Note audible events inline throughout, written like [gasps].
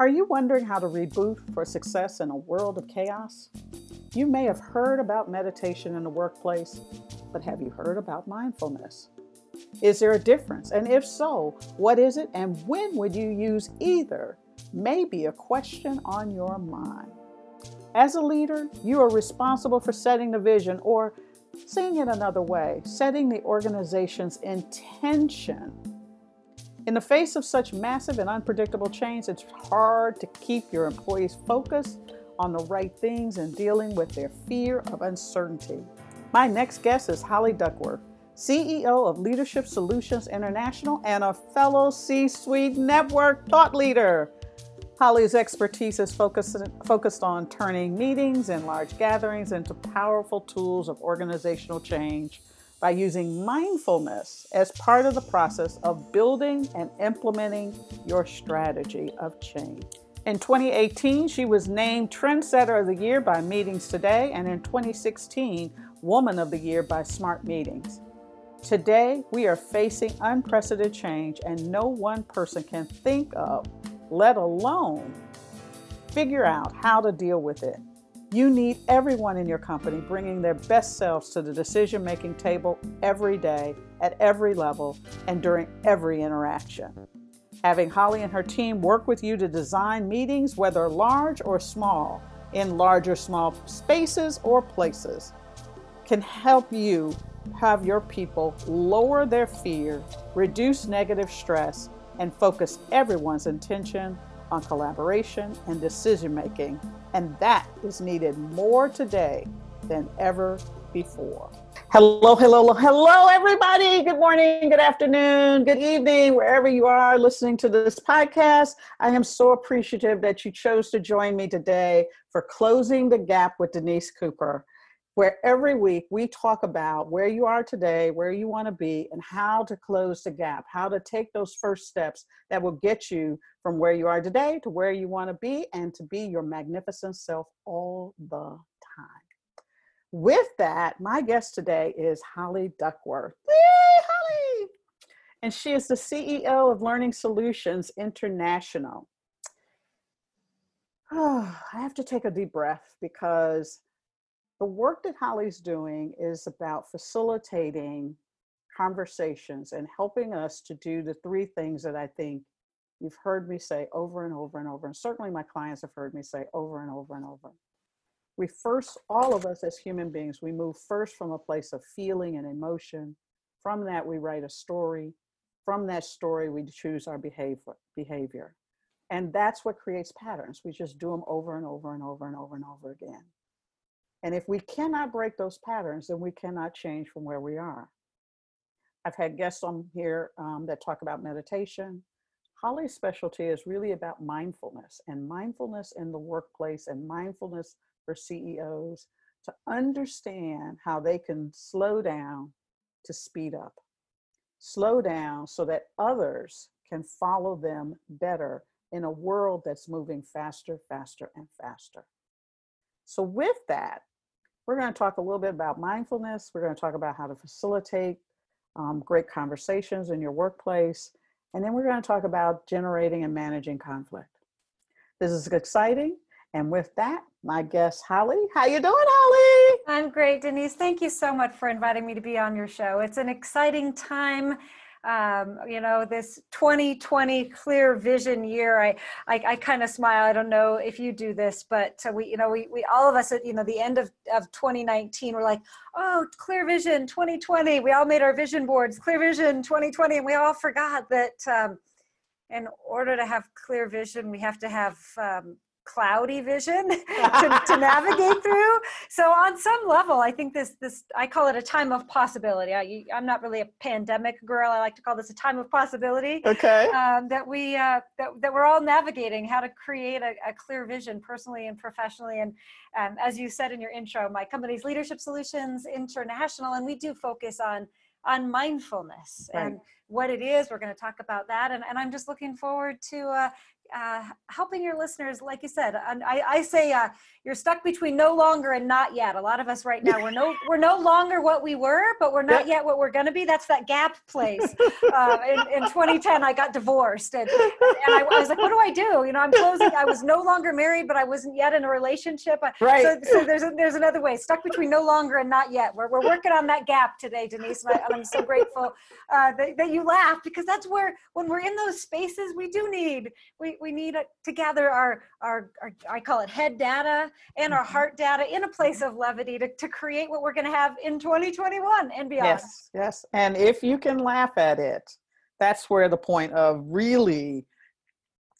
Are you wondering how to reboot for success in a world of chaos? You may have heard about meditation in the workplace, but have you heard about mindfulness? Is there a difference? And if so, what is it and when would you use either? Maybe a question on your mind. As a leader, you are responsible for setting the vision, or saying it another way, setting the organization's intention in the face of such massive and unpredictable change, it's hard to keep your employees focused on the right things and dealing with their fear of uncertainty. My next guest is Holly Duckworth, CEO of Leadership Solutions International and a fellow C suite network thought leader. Holly's expertise is focused, focused on turning meetings and large gatherings into powerful tools of organizational change by using mindfulness as part of the process of building and implementing your strategy of change. In 2018, she was named Trendsetter of the Year by Meetings Today, and in 2016, Woman of the Year by Smart Meetings. Today, we are facing unprecedented change, and no one person can think of, let alone figure out how to deal with it. You need everyone in your company bringing their best selves to the decision making table every day, at every level, and during every interaction. Having Holly and her team work with you to design meetings, whether large or small, in large or small spaces or places, can help you have your people lower their fear, reduce negative stress, and focus everyone's intention on collaboration and decision making, and that is needed more today than ever before. Hello, hello, hello, everybody. Good morning, good afternoon, good evening, wherever you are listening to this podcast. I am so appreciative that you chose to join me today for Closing the Gap with Denise Cooper where every week we talk about where you are today, where you want to be, and how to close the gap, how to take those first steps that will get you from where you are today to where you want to be and to be your magnificent self all the time. With that, my guest today is Holly Duckworth. Yay, Holly! And she is the CEO of Learning Solutions International. Oh, [sighs] I have to take a deep breath because the work that Holly's doing is about facilitating conversations and helping us to do the three things that I think you've heard me say over and over and over, and certainly my clients have heard me say over and over and over. We first, all of us as human beings, we move first from a place of feeling and emotion. From that, we write a story. From that story, we choose our behavior. behavior. And that's what creates patterns. We just do them over and over and over and over and over again. And if we cannot break those patterns, then we cannot change from where we are. I've had guests on here um, that talk about meditation. Holly's specialty is really about mindfulness and mindfulness in the workplace and mindfulness for CEOs to understand how they can slow down to speed up. Slow down so that others can follow them better in a world that's moving faster, faster, and faster. So, with that, we're going to talk a little bit about mindfulness. We're going to talk about how to facilitate um, great conversations in your workplace. And then we're going to talk about generating and managing conflict. This is exciting. And with that, my guest Holly. How you doing, Holly? I'm great, Denise. Thank you so much for inviting me to be on your show. It's an exciting time um, you know this 2020 clear vision year i i, I kind of smile. I don't know if you do this but uh, we you know we, we all of us at you know the end of, of 2019 we're like oh clear vision 2020 we all made our vision boards clear vision 2020 and we all forgot that um, in order to have clear vision we have to have um, cloudy vision [laughs] to, to, [laughs] navigate through. So on some level, I think this this I call it a time of possibility. I, am not really a pandemic girl. I like to call this a time of possibility. Okay. Um, that we uh, that that we're all navigating how to create a, a clear vision personally and professionally. And um, as you said in your intro, my company's Leadership Solutions International, and we do focus on on mindfulness right. and what it is. We're going to talk about that, and, and I'm just looking forward to uh, uh, helping your listeners, like you said, and I, I say uh, you're stuck between no longer and not yet. A lot of us right now, we're no, we're no longer what we were, but we're not yet what we're going to be. That's that gap place. [laughs] Uh, in, in 2010, I got divorced, and, and I, I, was like, what do I do? You know, I'm closing. I was no longer married, but I wasn't yet in a relationship. Right. So, so there's a, there's another way. Stuck between no longer and not yet. We're we're working on that gap today, Denise, and, I, am so grateful uh, that, that you laugh because that's where when we're in those spaces, we do need we we need to gather our, our, our I call it head data and our mm-hmm. heart data in a place of levity to, to create what we're going to have in 2021 and beyond. Yes, yes. And if you can laugh at it, that's where the point of really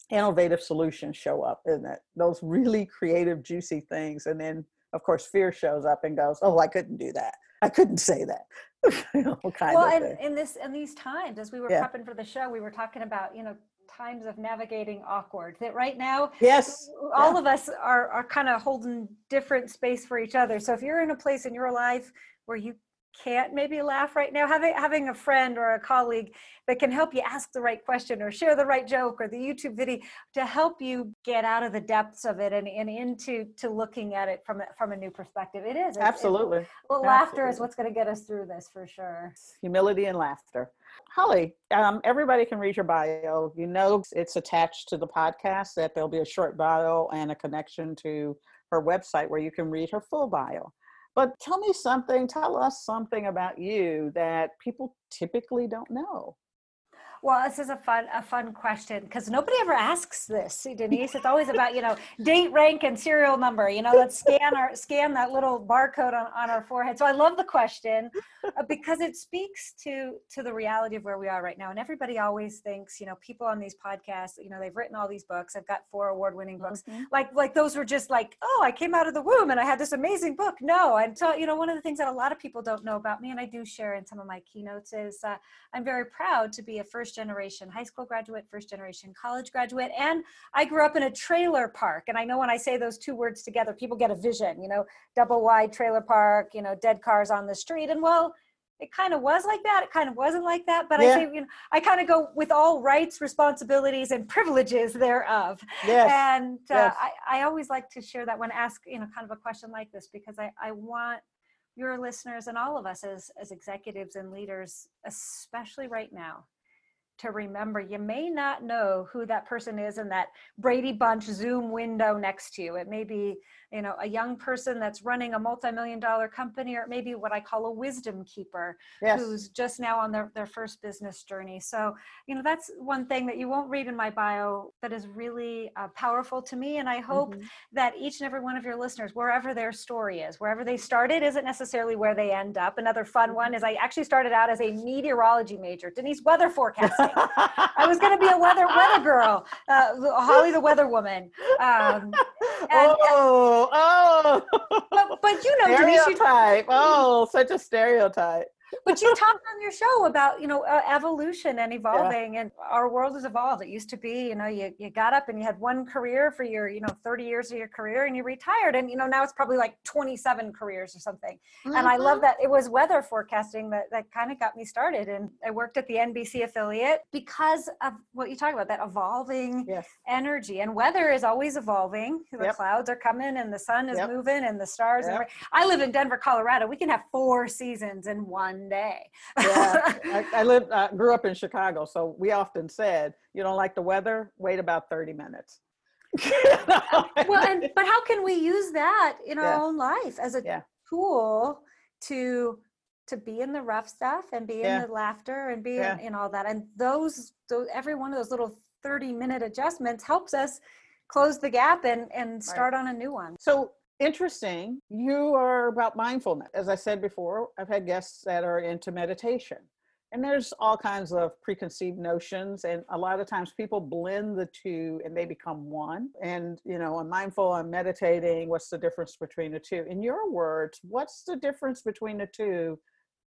innovative solutions show up, isn't it? Those really creative, juicy things. And then, of course, fear shows up and goes, oh, I couldn't do that. I couldn't say that. [laughs] well, and in this in these times, as we were yeah. prepping for the show, we were talking about you know times of navigating awkward that right now yes. all yeah. of us are are kind of holding different space for each other. So if you're in a place in your life where you can't maybe laugh right now having having a friend or a colleague that can help you ask the right question or share the right joke or the youtube video to help you get out of the depths of it and, and into to looking at it from a, from a new perspective. It is. Absolutely. Well laughter is what's going to get us through this for sure. Humility and laughter Holly, um, everybody can read your bio. You know it's attached to the podcast that there'll be a short bio and a connection to her website where you can read her full bio. But tell me something, tell us something about you that people typically don't know. Well, this is a fun a fun question because nobody ever asks this, See, Denise. It's always about you know [laughs] date, rank, and serial number. You know, let's scan our scan that little barcode on, on our forehead. So I love the question uh, because it speaks to to the reality of where we are right now. And everybody always thinks, you know, people on these podcasts, you know, they've written all these books. I've got four award winning books. Mm-hmm. Like like those were just like, oh, I came out of the womb and I had this amazing book. No, and so you know, one of the things that a lot of people don't know about me, and I do share in some of my keynotes, is uh, I'm very proud to be a first first generation high school graduate, first generation college graduate, and I grew up in a trailer park. And I know when I say those two words together, people get a vision, you know, double wide trailer park, you know, dead cars on the street. And well, it kind of was like that. It kind of wasn't like that. But yeah. I say, you know, I kind of go with all rights, responsibilities, and privileges thereof. Yes. And uh, yes. I, I always like to share that when asked, you know, kind of a question like this because I, I want your listeners and all of us as as executives and leaders, especially right now, to remember you may not know who that person is in that Brady Bunch Zoom window next to you. It may be you know a young person that's running a multi-million dollar company or maybe what i call a wisdom keeper yes. who's just now on their, their first business journey so you know that's one thing that you won't read in my bio that is really uh, powerful to me and i hope mm-hmm. that each and every one of your listeners wherever their story is wherever they started isn't necessarily where they end up another fun one is i actually started out as a meteorology major denise weather forecasting i was going to be a weather weather girl uh, holly the weather woman um, and, oh oh, But, but you know, stereotype. Denise, you, oh, such a stereotype but you talked on your show about you know uh, evolution and [laughs] evolving yeah. and our world has evolved it used to be you know you, you got up and you had one career for your you know 30 years of your career and you retired and you know now it's probably like 27 careers or something mm-hmm. and i love mm-hmm. that it was weather forecasting that that kind of got me started and i worked at the nbc affiliate because of what you talk about that evolving yes. energy and weather is always evolving the yep. clouds are coming and the sun is yep. moving and the stars yep. i live in denver colorado we can have four seasons in one one day. yeah, [laughs] I, I lived, uh, grew up in Chicago, so we often said, "You don't like the weather? Wait about thirty minutes." [laughs] well, and but how can we use that in our yeah. own life as a yeah. tool to to be in the rough stuff and be yeah. in the laughter and be in, in, all that? And those, those, every one of those little thirty minute adjustments helps us close the gap and and start right. on a new one. So interesting. You are about mindfulness. As I said before, I've had guests that are into meditation. And there's all kinds of preconceived notions, and a lot of times people blend the two and they become one. And, you know, I'm mindful, I'm meditating. What's the difference between the two? In your words, what's the difference between the two?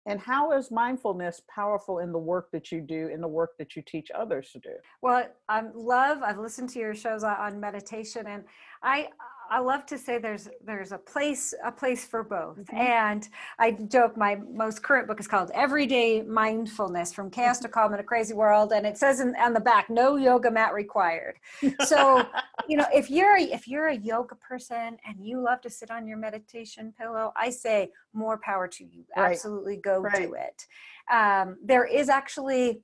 And how is mindfulness powerful in the work that you do, in the work that you teach others to do? Well, I love, I've listened to your shows on meditation, and I I love to say there's there's a place a place for both. Mm-hmm. And I joke my most current book is called Everyday Mindfulness from Chaos to Calm in a Crazy World and it says in, on the back no yoga mat required. So, [laughs] you know, if you're a, if you're a yoga person and you love to sit on your meditation pillow, I say more power to you. Right. Absolutely go right. do it. Um, there is actually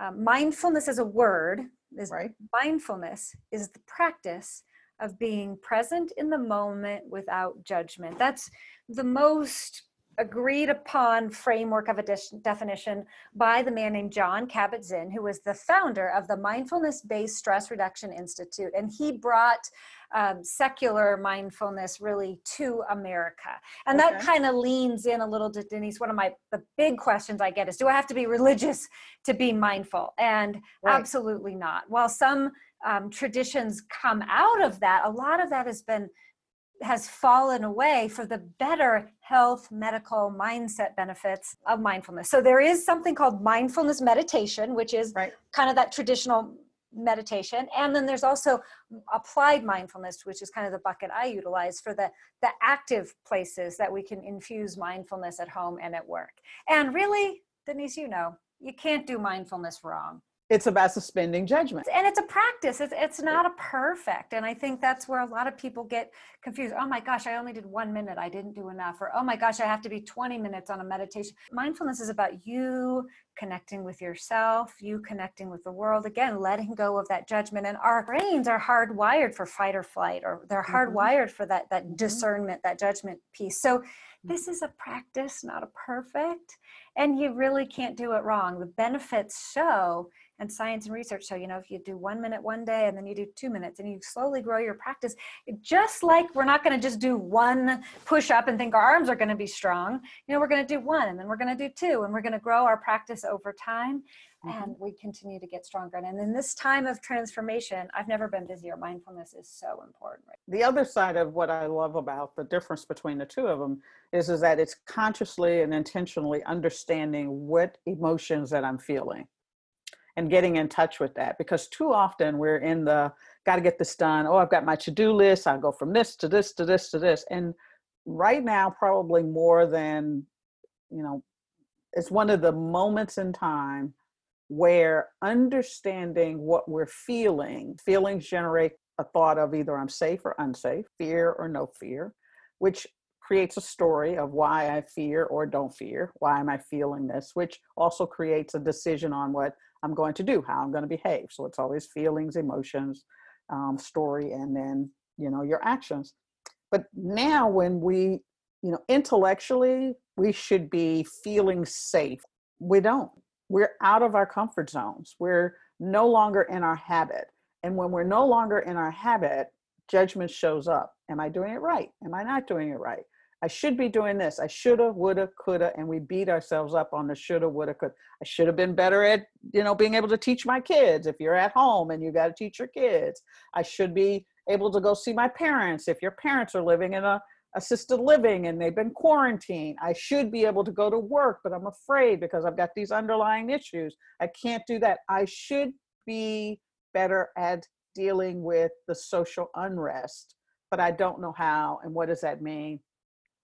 uh, mindfulness as a word is right. mindfulness is the practice of being present in the moment without judgment. That's the most agreed upon framework of a de- definition by the man named Jon Kabat-Zinn, who was the founder of the Mindfulness Based Stress Reduction Institute. And he brought um, secular mindfulness really to America. And okay. that kind of leans in a little to Denise. One of my the big questions I get is do I have to be religious to be mindful? And right. absolutely not. While some um, traditions come out of that, a lot of that has been has fallen away for the better health, medical, mindset benefits of mindfulness. So there is something called mindfulness meditation, which is right. kind of that traditional meditation and then there's also applied mindfulness which is kind of the bucket i utilize for the the active places that we can infuse mindfulness at home and at work and really denise you know you can't do mindfulness wrong it's about suspending judgment. And it's a practice. It's, it's not a perfect. And i think that's where a lot of people get confused. Oh my gosh i only did one minute. I didn't do enough. Or oh my gosh i have to be 20 minutes on a meditation. Mindfulness is about you connecting with yourself you connecting with the world. Again letting go of that judgment. And our brains are hardwired for fight or flight or they're mm-hmm. hardwired for that that mm-hmm. discernment that judgment piece. So this is a practice not a perfect. And you really can't do it wrong. The benefits show and science and research. Show you know if you do one minute one day and then you do two minutes and you slowly grow your practice just like we're not going to just do one push up and think our arms are going to be strong you know we're going to do one and then we're going to do two and we're going to grow our practice over time mm-hmm. and we continue to get stronger. And in this time of transformation i've never been busier. Mindfulness is so important right? The other side of what i love about the difference between the two of them is is that it's consciously and intentionally understanding what emotions that i'm feeling and getting in touch with that because too often we're in the got to get this done oh i've got my to-do list i'll go from this to this to this to this and right now probably more than you know it's one of the moments in time where understanding what we're feeling feelings generate a thought of either i'm safe or unsafe fear or no fear which creates a story of why I fear or don't fear. Why am I feeling this? Which also creates a decision on what I'm going to do, how I'm going to behave. So it's always feelings, emotions, um, story, and then, you know, your actions. But now, when we, you know, intellectually, we should be feeling safe. We don't. We're out of our comfort zones. We're no longer in our habit. And when we're no longer in our habit, judgment shows up. Am I doing it right? Am I not doing it right? I should be doing this. I shoulda, woulda, coulda, and we beat ourselves up on the shoulda, woulda, coulda. I should have been better at, you know, being able to teach my kids. If you're at home and you got to teach your kids, I should be able to go see my parents. If your parents are living in a assisted living and they've been quarantined, I should be able to go to work, but I'm afraid because I've got these underlying issues. I can't do that. I should be better at dealing with the social unrest, but I don't know how. And what does that mean?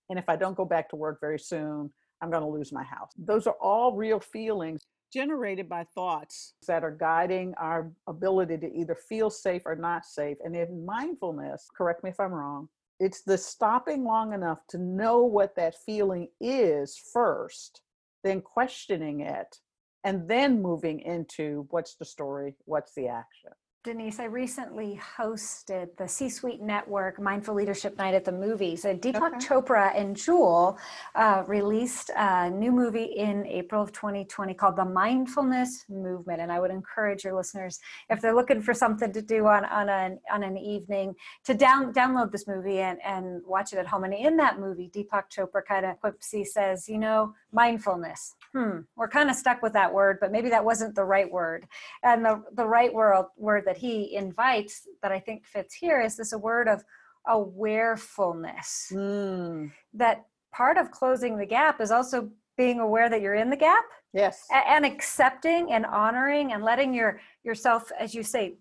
And if I don't go back to work very soon, I'm going to lose my house. Those are all real feelings generated by thoughts that are guiding our ability to either feel safe or not safe. And in mindfulness, correct me if I'm wrong, it's the stopping long enough to know what that feeling is first, then questioning it, and then moving into what's the story, what's the action. Denise, I recently hosted the C Suite Network Mindful Leadership Night at the Movies. So Deepak okay. Chopra and Jewel uh, released a new movie in April of 2020 called The Mindfulness Movement. And I would encourage your listeners, if they're looking for something to do on, on, an, on an evening, to down, download this movie and, and watch it at home. And in that movie, Deepak Chopra kind of quipsy says, you know, mindfulness. Hmm, we're kind of stuck with that word, but maybe that wasn't the right word. And the, the right word, word that he invites that I think fits here is this a word of awarefulness. Mm. That part of closing the gap is also being aware that you're in the gap. Yes. And accepting and honoring and letting your yourself, as you say,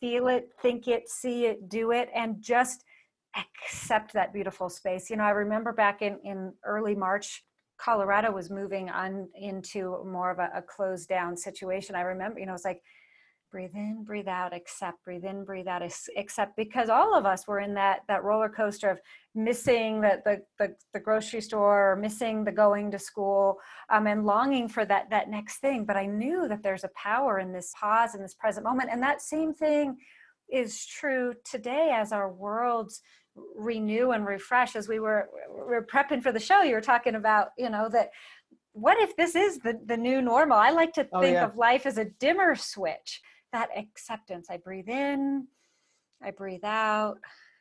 feel it, think it, see it, do it, and just accept that beautiful space. You know, I remember back in, in early March, Colorado was moving on into more of a, a closed down situation. I remember, you know, it's like, breathe in breathe out accept breathe in breathe out accept because all of us were in that that roller coaster of missing the the, the, the grocery store or missing the going to school um, and longing for that that next thing but i knew that there's a power in this pause in this present moment and that same thing is true today as our worlds renew and refresh as we were we were prepping for the show you were talking about you know that what if this is the, the new normal? I like to oh, think yeah. of life as a dimmer switch that acceptance. I breathe in, I breathe out.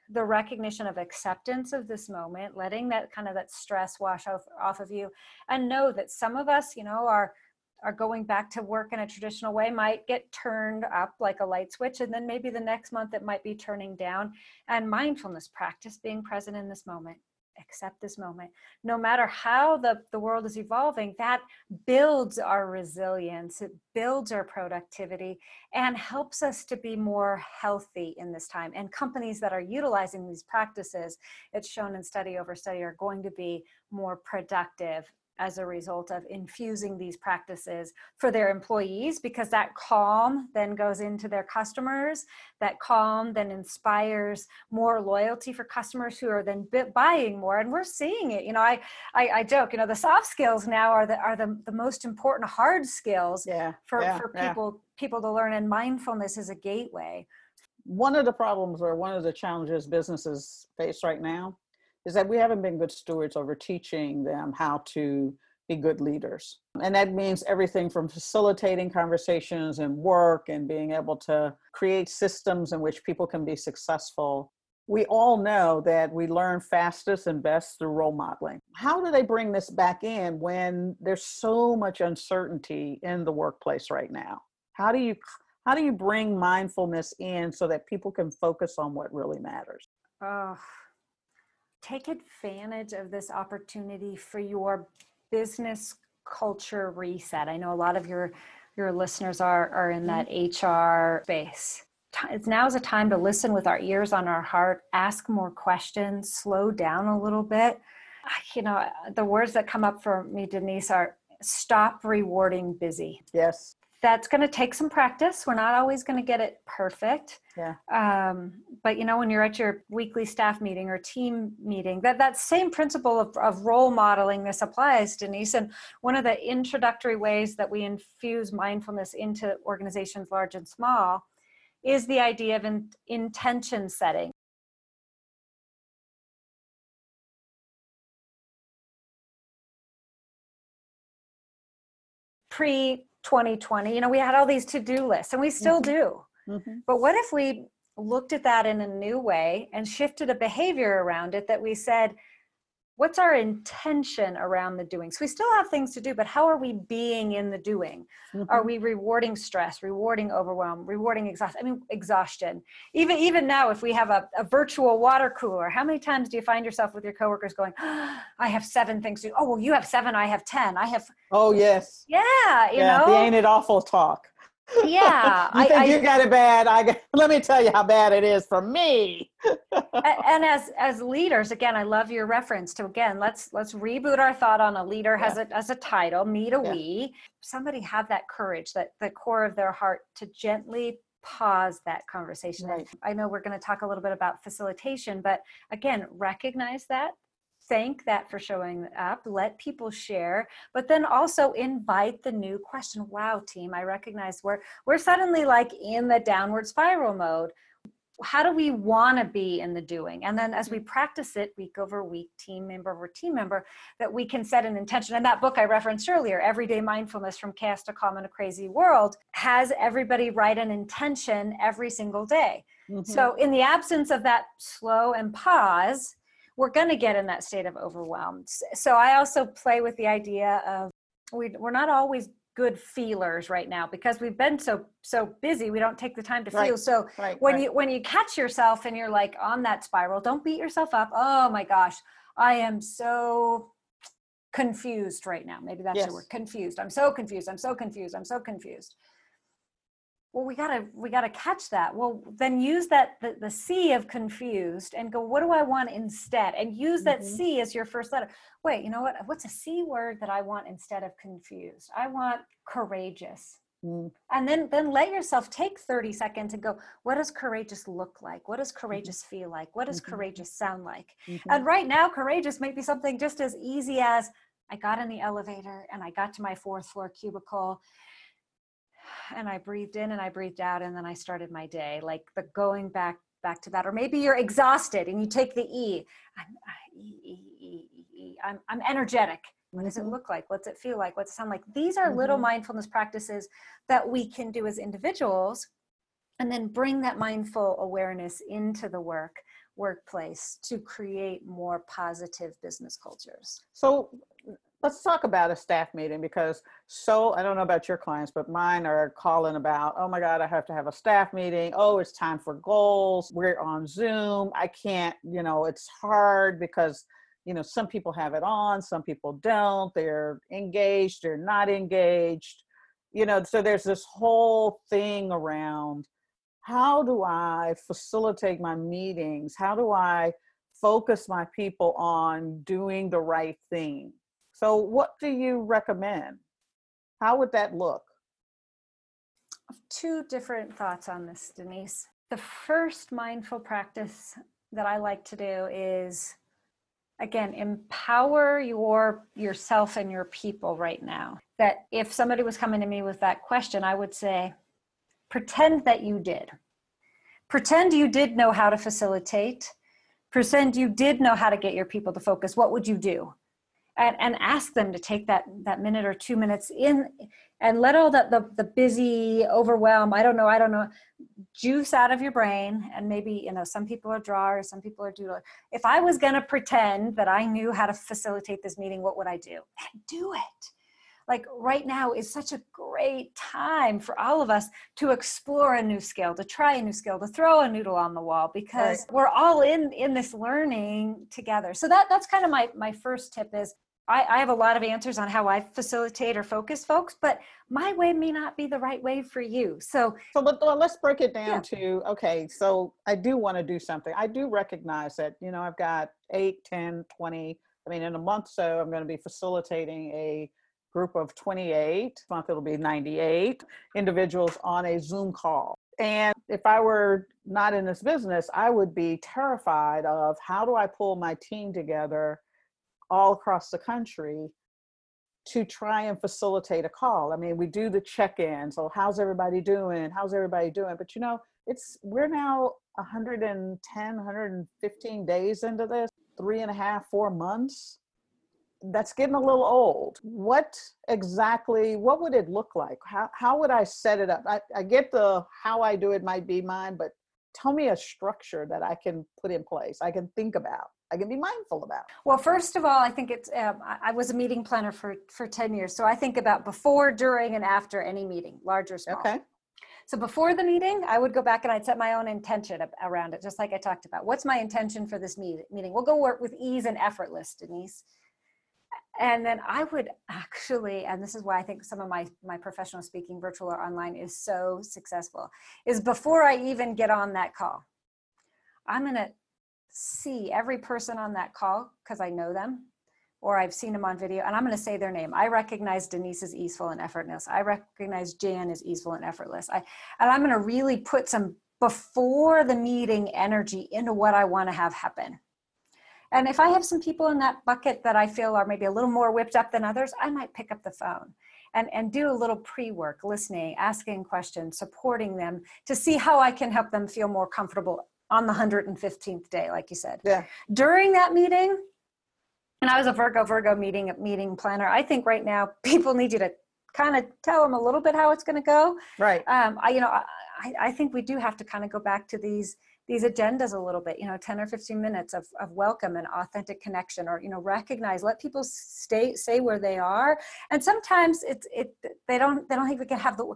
The recognition of acceptance of this moment, letting that kind of that stress wash off, off of you, and know that some of us, you know, are are going back to work in a traditional way might get turned up like a light switch and then maybe the next month it might be turning down and mindfulness practice being present in this moment accept this moment. No matter how the, the world is evolving that builds our resilience it builds our productivity and helps us to be more healthy in this time. And companies that are utilizing these practices it's shown in study over study are going to be more productive as a result of infusing these practices for their employees because that calm then goes into their customers. That calm then inspires more loyalty for customers who are then buying more and we're seeing it. You know I, I i, joke you know the soft skills now are the are the, the most important hard skills yeah, for yeah, for people yeah. people to learn and mindfulness is a gateway. One of the problems or one of the challenges businesses face right now is that we haven't been good stewards over teaching them how to be good leaders. And that means everything from facilitating conversations and work and being able to create systems in which people can be successful. We all know that we learn fastest and best through role modeling. How do they bring this back in when there's so much uncertainty in the workplace right now? How do you how do you bring mindfulness in so that people can focus on what really matters? Oh, take advantage of this opportunity for your business culture reset. I know a lot of your your listeners are are in that mm-hmm. HR space. It's now is a time to listen with our ears on our heart, ask more questions, slow down a little bit. You know, the words that come up for me, Denise, are stop rewarding busy. Yes that's going to take some practice. We're not always going to get it perfect. Yeah. Um, but you know, when you're at your weekly staff meeting or team meeting, that that same principle of, of role modeling this applies, Denise. And one of the introductory ways that we infuse mindfulness into organizations large and small is the idea of in, intention setting. Pre 2020 you know we had all these to-do lists and we still mm-hmm. do mm-hmm. but what if we looked at that in a new way and shifted a behavior around it that we said what's our intention around the doing? So we still have things to do but how are we being in the doing? Mm-hmm. are we rewarding stress rewarding overwhelm rewarding exhaustion i mean exhaustion? Even even now if we have a, a virtual water cooler how many times do you find yourself with your coworkers going oh, [gasps] i have seven things to do. Oh well you have seven i have ten i have oh yes. Yeah you yeah, know? the ain't it awful talk yeah you think I, you got it bad i got, [laughs] let me tell you how bad it is for me [laughs] and as as leaders again i love your reference to again let's let's reboot our thought on a leader yeah. has a as a title me to yeah. we somebody have that courage that the core of their heart to gently pause that conversation right. i know we're going to talk a little bit about facilitation but again recognize that thank that for showing up let people share but then also invite the new question wow team i recognize we're we're suddenly like in the downward spiral mode. How do we want to be in the doing? And then as we practice it week over week team member over team member that we can set an intention. And that book i referenced earlier everyday mindfulness from chaos to calm in a crazy world has everybody write an intention every single day. Mm-hmm. so in the absence of that slow and pause we're going to get in that state of overwhelm. So I also play with the idea of we, we're not always good feelers right now because we've been so so busy we don't take the time to right. feel so right, when right. you when you catch yourself and you're like on that spiral don't beat yourself up oh my gosh i am so confused right now maybe that's yes. the word confused i'm so confused i'm so confused i'm so confused well we gotta we gotta catch that well then use that the, the c of confused and go what do i want instead and use that mm-hmm. c as your first letter wait you know what what's a c word that i want instead of confused i want courageous mm. and then then let yourself take 30 seconds and go what does courageous look like what does mm-hmm. courageous mm-hmm. feel like what does mm-hmm. courageous sound like mm-hmm. and right now courageous may be something just as easy as i got in the elevator and i got to my fourth floor cubicle and I breathed in and I breathed out and then I started my day. Like the going back back to that or maybe you're exhausted and you take the E. I'm I'm, I'm energetic. What does it mm-hmm. look like? What's it feel like? What's it sound like? These are mm-hmm. little mindfulness practices that we can do as individuals and then bring that mindful awareness into the work workplace to create more positive business cultures. So let's talk about a staff meeting because so i don't know about your clients but mine are calling about oh my god i have to have a staff meeting. Oh it's time for goals. We're on zoom. I can't you know it's hard because you know some people have it on some people don't. They're engaged they're not engaged. You know so there's this whole thing around how do i facilitate my meetings? How do i focus my people on doing the right thing so, what do you recommend? How would that look? Two different thoughts on this, Denise. The first mindful practice that I like to do is again empower your yourself and your people right now that if somebody was coming to me with that question i would say pretend that you did pretend you did know how to facilitate pretend you did know how to get your people to focus what would you do and, and ask them to take that that minute or two minutes in and let all that the, the busy overwhelm i don't know i don't know juice out of your brain. And maybe you know some people are drawers some people are doodler if i was going to pretend that i knew how to facilitate this meeting what would i do? And do it. Like right now is such a great time for all of us to explore a new skill to try a new skill to throw a noodle on the wall because right. we're all in in this learning together. So that that's kind of my my first tip is I, I, have a lot of answers on how I facilitate or focus folks, but my way may not be the right way for you. So, so let, us break it down yeah. to okay. So I do want to do something. I do recognize that you know I've got 8, 10, 20. I mean, in a month so I'm going to be facilitating a group of 28. month it'll be 98 individuals on a Zoom call. And if I were not in this business, I would be terrified of how do I pull my team together all across the country to try and facilitate a call. I mean, we do the check-in. So how's everybody doing? How's everybody doing? But you know, it's we're now 110, 115 days into this, three and a half, four months. That's getting a little old. What exactly, what would it look like? How, how would I set it up? I, I get the how I do it might be mine, but tell me a structure that I can put in place, I can think about. I can be mindful about? Well, first of all, I think it's, um, I was a meeting planner for, for 10 years. So I think about before, during, and after any meeting, large or small. Okay. So before the meeting, I would go back and I'd set my own intention around it, just like I talked about. What's my intention for this meeting? We'll go work with ease and effortless, Denise. And then I would actually, and this is why I think some of my, my professional speaking, virtual or online, is so successful, is before I even get on that call, I'm to see every person on that call because I know them or I've seen them on video and I'm going to say their name. I recognize Denise as easeful and effortless. I recognize Jan as easeful and effortless. I, and I'm going to really put some before the meeting energy into what I want to have happen. And if I have some people in that bucket that I feel are maybe a little more whipped up than others, I might pick up the phone and, and do a little pre-work, listening, asking questions, supporting them to see how I can help them feel more comfortable on the 115th day, like you said. Yeah. During that meeting, and I was a Virgo Virgo meeting meeting planner. I think right now [laughs] people need you to kind of tell them a little bit how it's going to go. Right. Um, I you know I, I think we do have to kind of go back to these these agendas a little bit you know 10 or 15 minutes of, of welcome and authentic connection or you know recognize let people stay say where they are and sometimes it's it they don't they don't think we can have the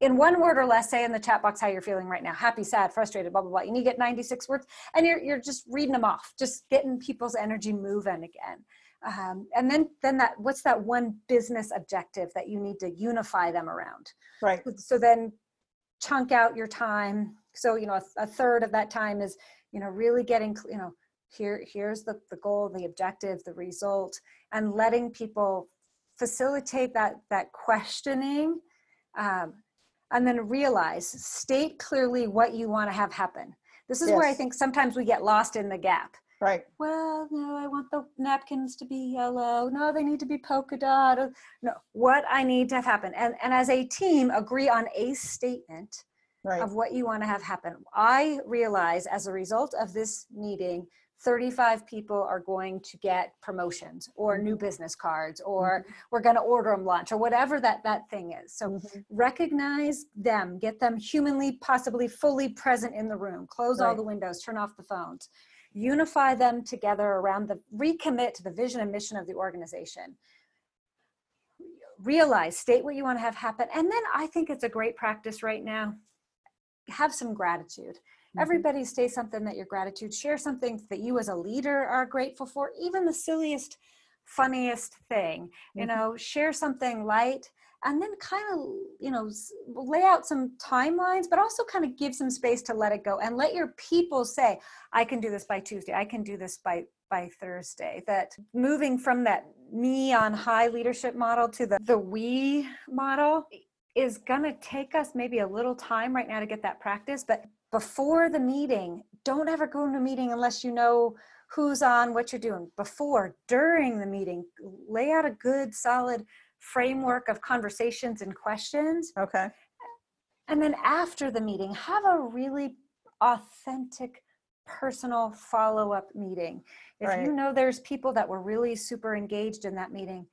in one word or less, say in the chat box how you're feeling right now happy, sad, frustrated, blah, blah, blah. And you get 96 words and you're, you're just reading them off, just getting people's energy moving again. Um, and then then that what's that one business objective that you need to unify them around right so then chunk out your time so you know a, a third of that time is you know really getting you know here here's the, the goal the objective the result and letting people facilitate that that questioning um, and then realize state clearly what you want to have happen. This is yes. where i think sometimes we get lost in the gap. Right. Well no i want the napkins to be yellow. No they need to be polka dot. No what i need to have happen. And and as a team agree on a statement right. of what you want to have happen. I realize as a result of this meeting 35 people are going to get promotions or new mm-hmm. business cards or mm-hmm. we're going to order them lunch or whatever that that thing is so mm-hmm. recognize them get them humanly possibly fully present in the room close right. all the windows turn off the phones unify them together around the recommit to the vision and mission of the organization realize state what you want to have happen and then i think it's a great practice right now have some gratitude Mm-hmm. Everybody say something that your gratitude, share something that you as a leader are grateful for, even the silliest, funniest thing. Mm-hmm. You know, share something light and then kind of, you know, lay out some timelines, but also kind of give some space to let it go and let your people say, I can do this by Tuesday, I can do this by by Thursday. That moving from that me on high leadership model to the, the we model is going to take us maybe a little time right now to get that practice, but before the meeting don't ever go to a meeting unless you know who's on what you're doing. Before during the meeting lay out a good solid framework of conversations and questions. Okay. And then after the meeting have a really authentic personal follow-up meeting. If right. you know there's people that were really super engaged in that meeting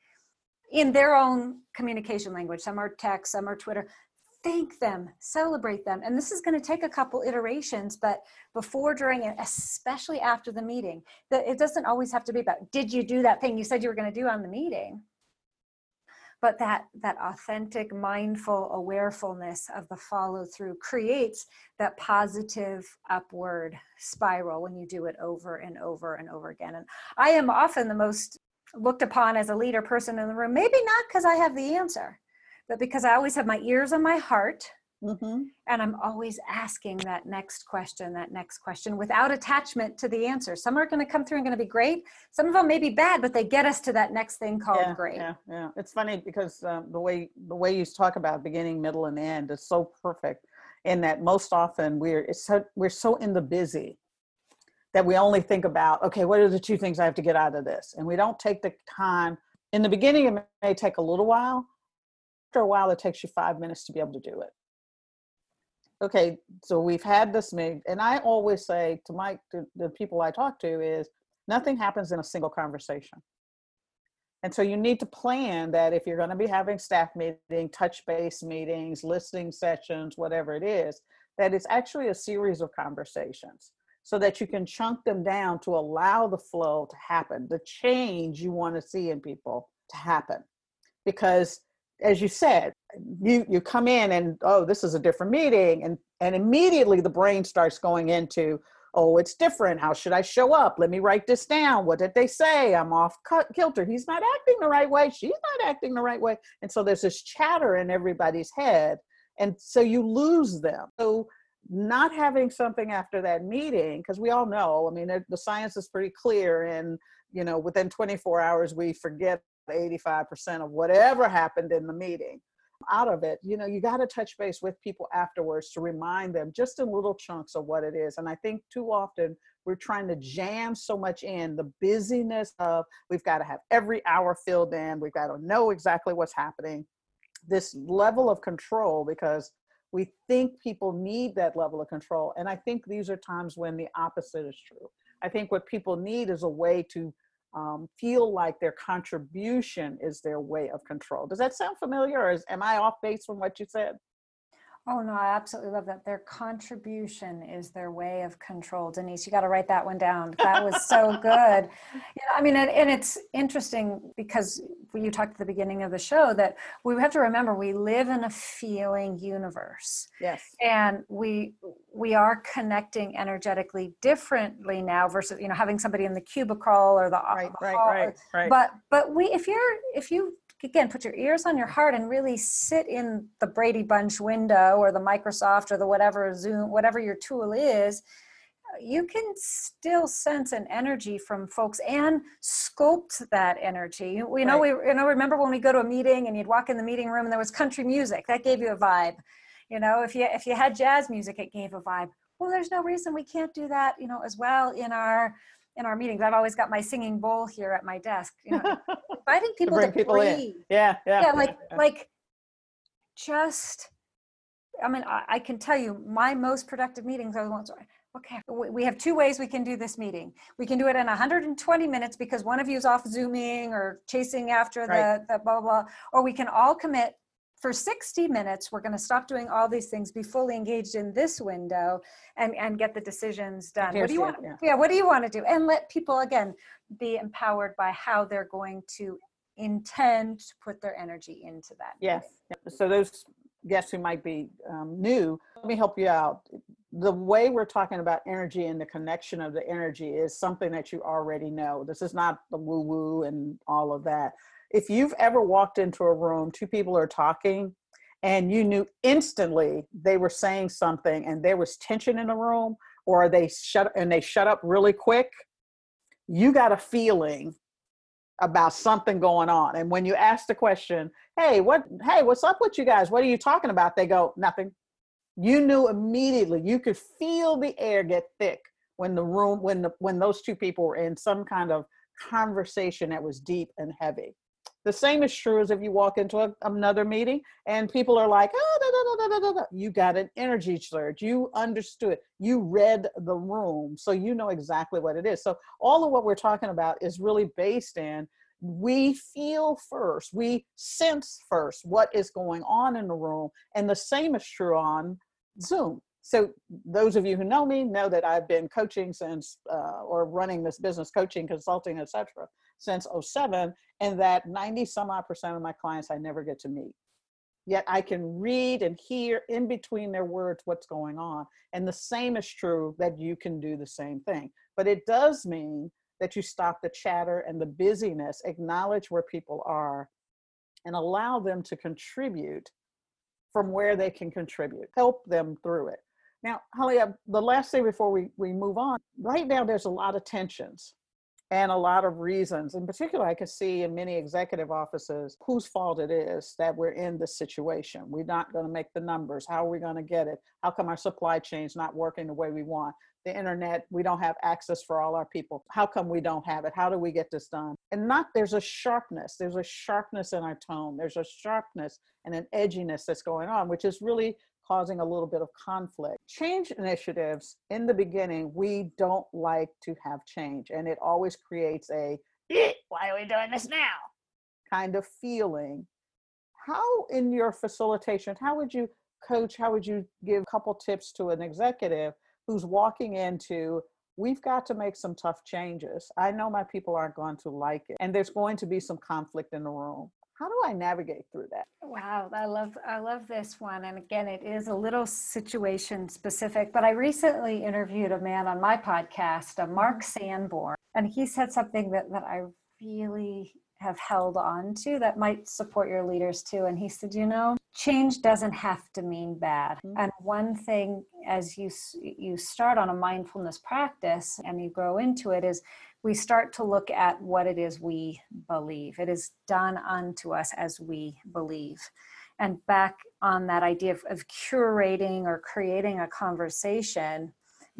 in their own communication language some are text some are twitter thank them, celebrate them. And this is going to take a couple iterations, but before, during, and especially after the meeting, that it doesn't always have to be about, did you do that thing you said you were going to do on the meeting? But that, that authentic, mindful awarefulness of the follow through creates that positive upward spiral when you do it over and over and over again. And I am often the most looked upon as a leader person in the room, maybe not because I have the answer but because I always have my ears on my heart. Mm-hmm. And I'm always asking that next question, that next question without attachment to the answer. Some are going to come through and going to be great. Some of them may be bad, but they get us to that next thing called yeah, great. Yeah, yeah. It's funny because um, the way the way you talk about beginning, middle, and end is so perfect. In that most often we're it's so, we're so in the busy that we only think about okay, what are the two things I have to get out of this, and we don't take the time. In the beginning, it may take a little while, after a while, it takes you five minutes to be able to do it. Okay, so we've had this meeting, and I always say to my to the people I talk to is nothing happens in a single conversation. And so you need to plan that if you're going to be having staff meeting, touch base meetings, listening sessions, whatever it is, that it's actually a series of conversations so that you can chunk them down to allow the flow to happen, the change you want to see in people to happen. Because as you said, you you come in and oh, this is a different meeting, and and immediately the brain starts going into oh, it's different. How should I show up? Let me write this down. What did they say? I'm off kilter. He's not acting the right way. She's not acting the right way. And so there's this chatter in everybody's head, and so you lose them. So not having something after that meeting because we all know i mean the science is pretty clear and you know within 24 hours we forget 85% of whatever happened in the meeting. Out of it you know you got to touch base with people afterwards to remind them just in little chunks of what it is. And i think too often we're trying to jam so much in the busyness of we've got to have every hour filled in we've got to know exactly what's happening. This level of control because we think people need that level of control. And i think these are times when the opposite is true. I think what people need is a way to um, feel like their contribution is their way of control. Does that sound familiar, or is, am I off base from what you said? Oh no, I absolutely love that. Their contribution is their way of control. Denise, you got to write that one down. That was so good. [laughs] Yeah, I mean, and, and, it's interesting because you talked at the beginning of the show that we have to remember we live in a feeling universe. Yes. And we we are connecting energetically differently now versus you know having somebody in the cubicle or the right, right, right, right. But but we if you're if you again put your ears on your heart and really sit in the brady bunch window or the microsoft or the whatever zoom whatever your tool is you can still sense an energy from folks and sculpt that energy. We know right. we you know remember when we go to a meeting and you'd walk in the meeting room and there was country music that gave you a vibe. You know, if you if you had jazz music, it gave a vibe. Well, there's no reason we can't do that. You know, as well in our in our meetings. I've always got my singing bowl here at my desk. You know, [laughs] inviting people to, to people breathe. In. Yeah, yeah, yeah. Like like just. I mean, I, I can tell you, my most productive meetings are the ones where Okay, we have two ways we can do this meeting. We can do it in 120 minutes because one of you is off zooming or chasing after right. the, the blah, blah, or we can all commit for 60 minutes. We're going to stop doing all these things, be fully engaged in this window and, and get the decisions done. What do you want? Yeah. yeah, what do you want to do? And let people, again, be empowered by how they're going to intend to put their energy into that. Yes. So those guests who might be um, new, let me help you out the way we're talking about energy and the connection of the energy is something that you already know. This is not the woo woo and all of that. If you've ever walked into a room, two people are talking, and you knew instantly they were saying something and there was tension in the room, or they shut and they shut up really quick, you got a feeling about something going on. And when you ask the question, hey, what hey, what's up with you guys? What are you talking about? They go, nothing you knew immediately you could feel the air get thick when the room when the when those two people were in some kind of conversation that was deep and heavy the same is true as if you walk into a, another meeting and people are like oh, da, da, da, you got an energy surge you understood you read the room so you know exactly what it is so all of what we're talking about is really based in we feel first, we sense first what is going on in the room. And the same is true on Zoom. So those of you who know me know that I've been coaching since, uh, or running this business coaching, consulting, etc., since 07, and that 90 some odd percent of my clients I never get to meet. Yet I can read and hear in between their words what's going on. And the same is true that you can do the same thing. But it does mean that you stop the chatter and the busyness, acknowledge where people are, and allow them to contribute from where they can contribute. Help them through it. Now, Holly, the last thing before we, we move on, right now there's a lot of tensions and a lot of reasons. In particular, I can see in many executive offices whose fault it is that we're in this situation. We're not going to make the numbers. How are we going to get it? How come our supply chain's not working the way we want? the internet, we don't have access for all our people. How come we don't have it? How do we get this done? And not there's a sharpness, there's a sharpness in our tone, there's a sharpness and an edginess that's going on, which is really causing a little bit of conflict. Change initiatives in the beginning, we don't like to have change, and it always creates a eh, why are we doing this now kind of feeling. How, in your facilitation, how would you coach, how would you give a couple tips to an executive who's walking into we've got to make some tough changes. I know my people aren't going to like it, and there's going to be some conflict in the room. How do I navigate through that? Wow, I love I love this one. And again, it is a little situation specific, but I recently interviewed a man on my podcast, a Mark mm-hmm. Sanborn, and he said something that, that I really have held on to that might support your leaders too. And he said, you know, change doesn't have to mean bad. Mm-hmm. And one thing as you you start on a mindfulness practice and you grow into it is we start to look at what it is we believe. It is done unto us as we believe. And back on that idea of, of curating or creating a conversation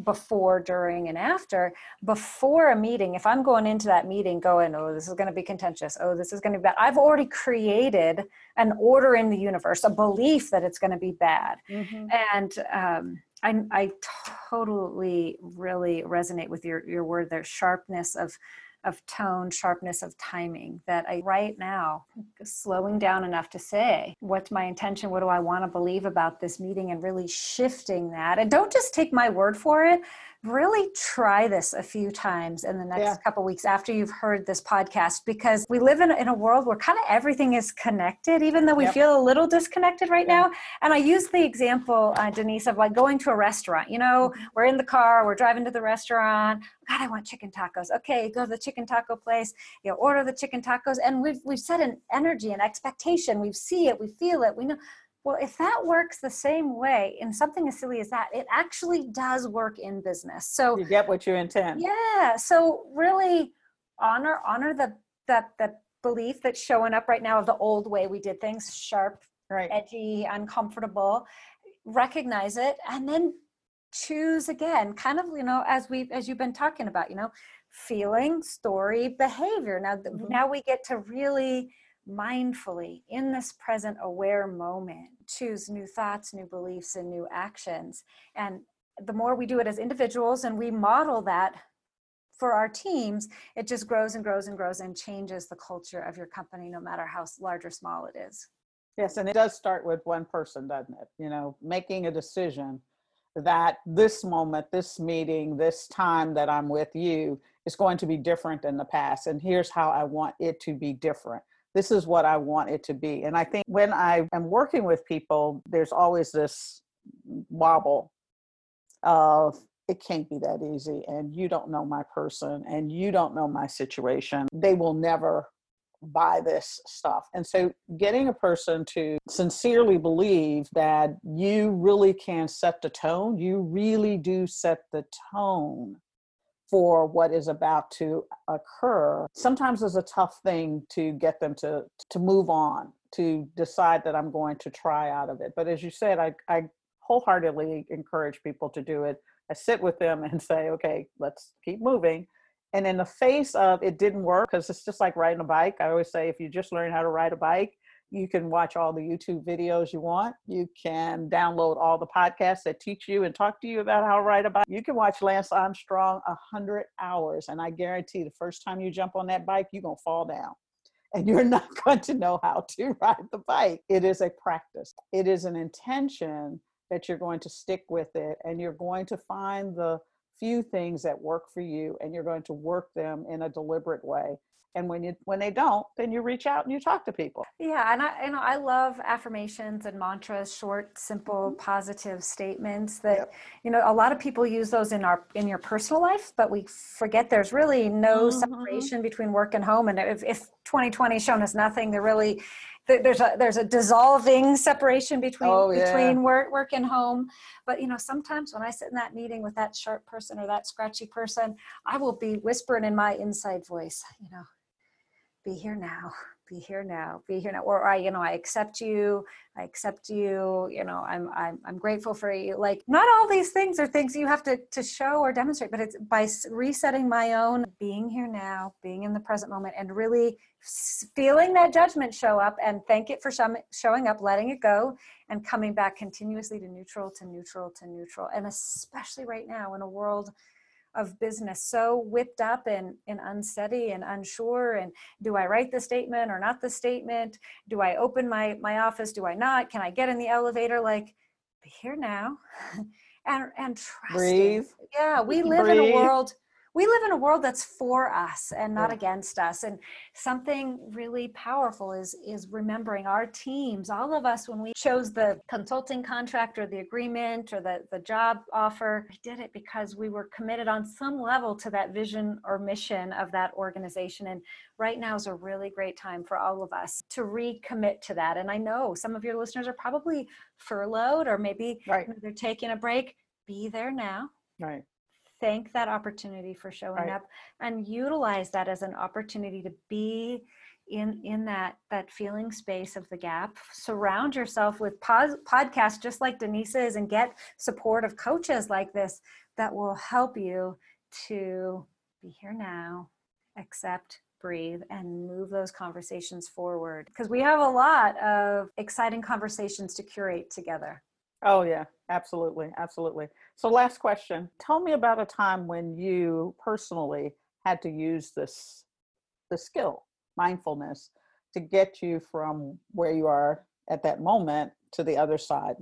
before, during, and after. Before a meeting, if I'm going into that meeting going, oh, this is going to be contentious, oh, this is going to be bad, I've already created an order in the universe, a belief that it's going to be bad. Mm-hmm. And um, I, I totally really resonate with your, your word there, sharpness of of tone, sharpness of timing that I right now slowing down enough to say, what's my intention? What do I want to believe about this meeting? And really shifting that. And don't just take my word for it. Really try this a few times in the next Yeah. couple weeks after you've heard this podcast because we live in, in a world where kind of everything is connected, even though we Yep. feel a little disconnected right Yeah. now. And I use the example, uh, Denise, of like going to a restaurant. You know, Mm-hmm. we're in the car, we're driving to the restaurant. God, I want chicken tacos. Okay, go to the chicken taco place. You know, order the chicken tacos, and we've we've set an energy and expectation. We see it, we feel it, we know. Well, if that works the same way in something as silly as that, it actually does work in business. So You get what you intend. yeah, so really honor honor the that that belief that's showing up right now of the old way we did things, sharp, Right. edgy, uncomfortable. Recognize it and then choose again, kind of, you know, as we as you've been talking about, you know, feeling, story, behavior. Now Mhm. now we get to really mindfully in this present aware moment choose new thoughts, new beliefs and new actions. And the more we do it as individuals and we model that for our teams, it just grows and grows and grows and changes the culture of your company, no matter how large or small it is. Yes, and it does start with one person, doesn't it? You know, making a decision that this moment, this meeting, this time that I'm with you is going to be different than the past. And here's how I want it to be different. This is what I want it to be. And I think when I am working with people, there's always this wobble of it can't be that easy. And you don't know my person and you don't know my situation. They will never buy this stuff. And so getting a person to sincerely believe that you really can set the tone, you really do set the tone for what is about to occur. Sometimes it's a tough thing to get them to to move on, to decide that I'm going to try out of it. But as you said, I, I wholeheartedly encourage people to do it. I sit with them and [laughs] say, okay, let's keep moving and in the face of it didn't work because it's just like riding a bike i always say if you just learn how to ride a bike you can watch all the youtube videos you want. You can download all the podcasts that teach you and talk to you about how to ride a bike you can watch lance armstrong a hundred hours and i guarantee the first time you jump on that bike you're going to fall down. And you're [laughs] not going to know how to [laughs] ride the bike. It is a practice. It is an intention that you're going to stick with it and you're going to find the few things that work for you and you're going to work them in a deliberate way and when you when they don't then you reach out and you talk to people Yeah, and I you know I love affirmations and mantras, short, simple, positive statements that Yep. you know a lot of people use those in our in your personal life, but we forget there's really no Mhm. separation between work and home. And if, if 2020 has shown us nothing, there really there's a there's a dissolving separation between Oh, yeah. between work work and home. But you know sometimes when I sit in that meeting with that sharp person or that scratchy person, I will be whispering in my inside voice, you know, be here now be here now be here now. Or i you know i accept you i accept you you know i'm i'm, I'm grateful for you. Like not all these things are things you have to to show or demonstrate but it's by resetting my own being here now being in the present moment and really feeling that judgment show up and thank it for showing up letting it go and coming back continuously to neutral to neutral to neutral. And especially right now in a world of business so whipped up and, and unsteady and unsure and do i write the statement or not the statement? Do i open my my office? Do i not? Can i get in the elevator? Like be here now. [laughs] And and trusting. Breathe. yeah we [laughs] live in a world we live in a world that's for us and not Yeah. against us and something really powerful is is remembering our teams all of us when we chose the consulting contract or the agreement or the the job offer. We did it because we were committed on some level to that vision or mission of that organization and right now is a really great time for all of us to recommit to that and i know some of your listeners are probably furloughed or maybe right. they're taking a break. Be there now. Right thank that opportunity for showing Right. up and utilize that as an opportunity to be in in that that feeling space of the gap. Surround yourself with pos- podcasts just like denise is and get support of coaches like this that will help you to be here now accept breathe and move those conversations forward. Because we have a lot of exciting conversations to curate together. Oh yeah absolutely absolutely. So last question tell me about a time when you personally had to use this the skill mindfulness to get you from where you are at that moment to the other side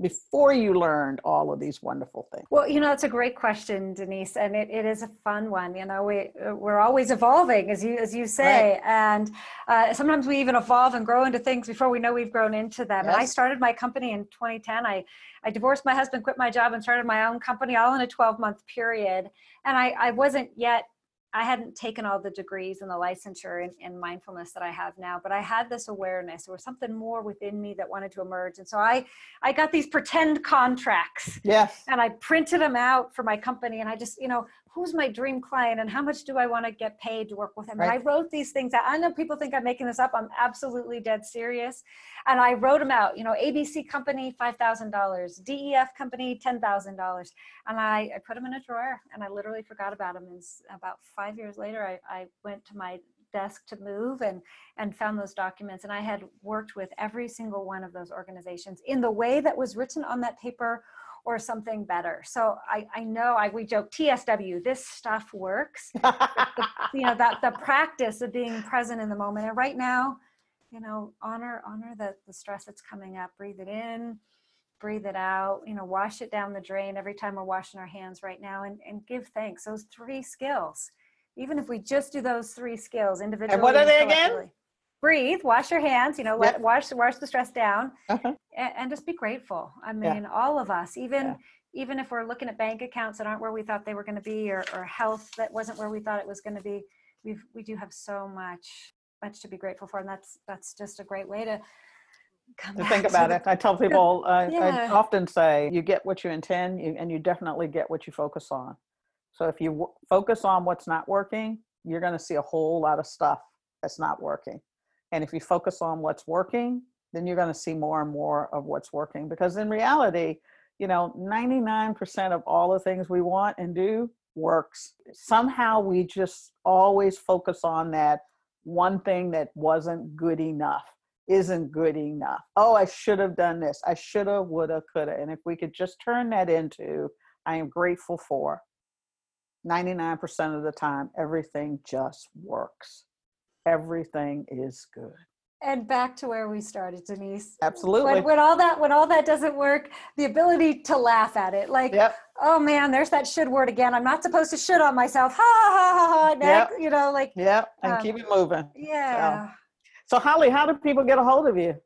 before you learned all of these wonderful things? Well, you know, it's a great question, Denise, and it, it is a fun one. You know, we we're always evolving, as you as you say, right. and uh, sometimes we even evolve and grow into things before we know we've grown into them. Yes. And I started my company in 2010. I I divorced my husband, quit my job, and started my own company all in a 12 month period. And I I wasn't yet I hadn't taken all the degrees and the licensure in, in, mindfulness that I have now, but I had this awareness. There was something more within me that wanted to emerge, and so I I got these pretend contracts. Yes. And I printed them out for my company, and I just you know who's my dream client and how much do I want to get paid to work with him? Right. And I wrote these things out. I know people think I'm making this up. I'm absolutely dead serious. And I wrote them out, you know, ABC company, $5,000, DEF company, $10,000. And I, I put them in a drawer and I literally forgot about them. And about five years later, I, I went to my desk to move and and found those documents and i had worked with every single one of those organizations in the way that was written on that paper or something better. So I, I know I we joke TSW, this stuff works. the, [laughs] you know, that the practice of being present in the moment. And right now, you know, honor honor the, the stress that's coming up. Breathe it in, breathe it out, you know, wash it down the drain every time we're washing our hands right now and, and give thanks. Those three skills. Even if we just do those three skills individually. And what are they again? Breathe, wash your hands, you know, let wash wash the stress down, uh-huh. and, and, just be grateful. I mean, yeah. all of us, even yeah. even if we're looking at bank accounts that aren't where we thought they were going to be, or, or health that wasn't where we thought it was going to be, we we do have so much much to be grateful for, and that's that's just a great way to. to think about to, it. I tell people, uh, [laughs] yeah. I often say, you get what you intend, you, and you definitely get what you focus on. So if you w- focus on what's not working, you're going to see a whole lot of stuff that's not working. And if you focus on what's working, then you're going to see more and more of what's working. Because in reality, you know, 99% of all the things we want and do works. Somehow we just always focus on that one thing that wasn't good enough, isn't good enough. Oh, I should have done this. I should have, would have, could have. And if we could just turn that into, I am grateful for, 99% of the time, everything just works everything is good. And back to where we started denise. Absolutely. when, when, all that when all that doesn't work the ability to laugh at it like yep. oh man there's that should word again. I'm not supposed to should on myself. Ha ha ha ha yep. you know like yeah and um, keep it moving yeah. So. so holly how do people get a hold of you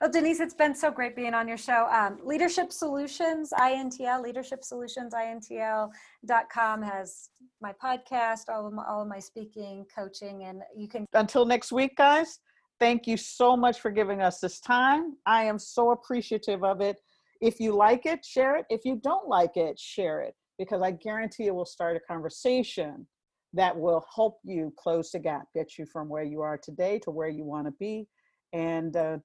well, Denise, it's been so great being on your show. Um, Leadership Solutions, INTL, Leadership Solutions, INTL.com has my podcast, all of my, all of my speaking, coaching, and you can. Until next week, guys, thank you so much for giving us this time. I am so appreciative of it. If you like it, share it. If you don't like it, share it because I guarantee it will start a conversation that will help you close the gap, get you from where you are today to where you want to be. And uh,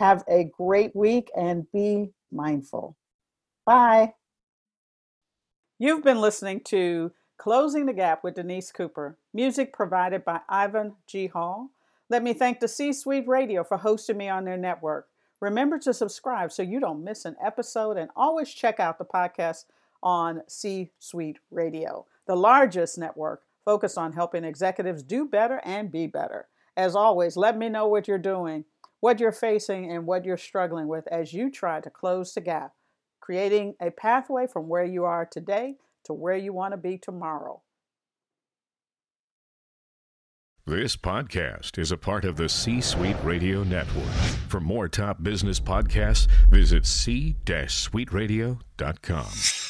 have a great week and be mindful. Bye. You've been listening to Closing the Gap with Denise Cooper, music provided by Ivan G. Hall. Let me thank the C Suite Radio for hosting me on their network. Remember to subscribe so you don't miss an episode and always check out the podcast on C Suite Radio, the largest network focused on helping executives do better and be better. As always, let me know what you're doing what you're facing and what you're struggling with as you try to close the gap, creating a pathway from where you are today to where you want to be tomorrow. This podcast is a part of the C Suite Radio Network. For more top business podcasts, visit c-suiteradio.com.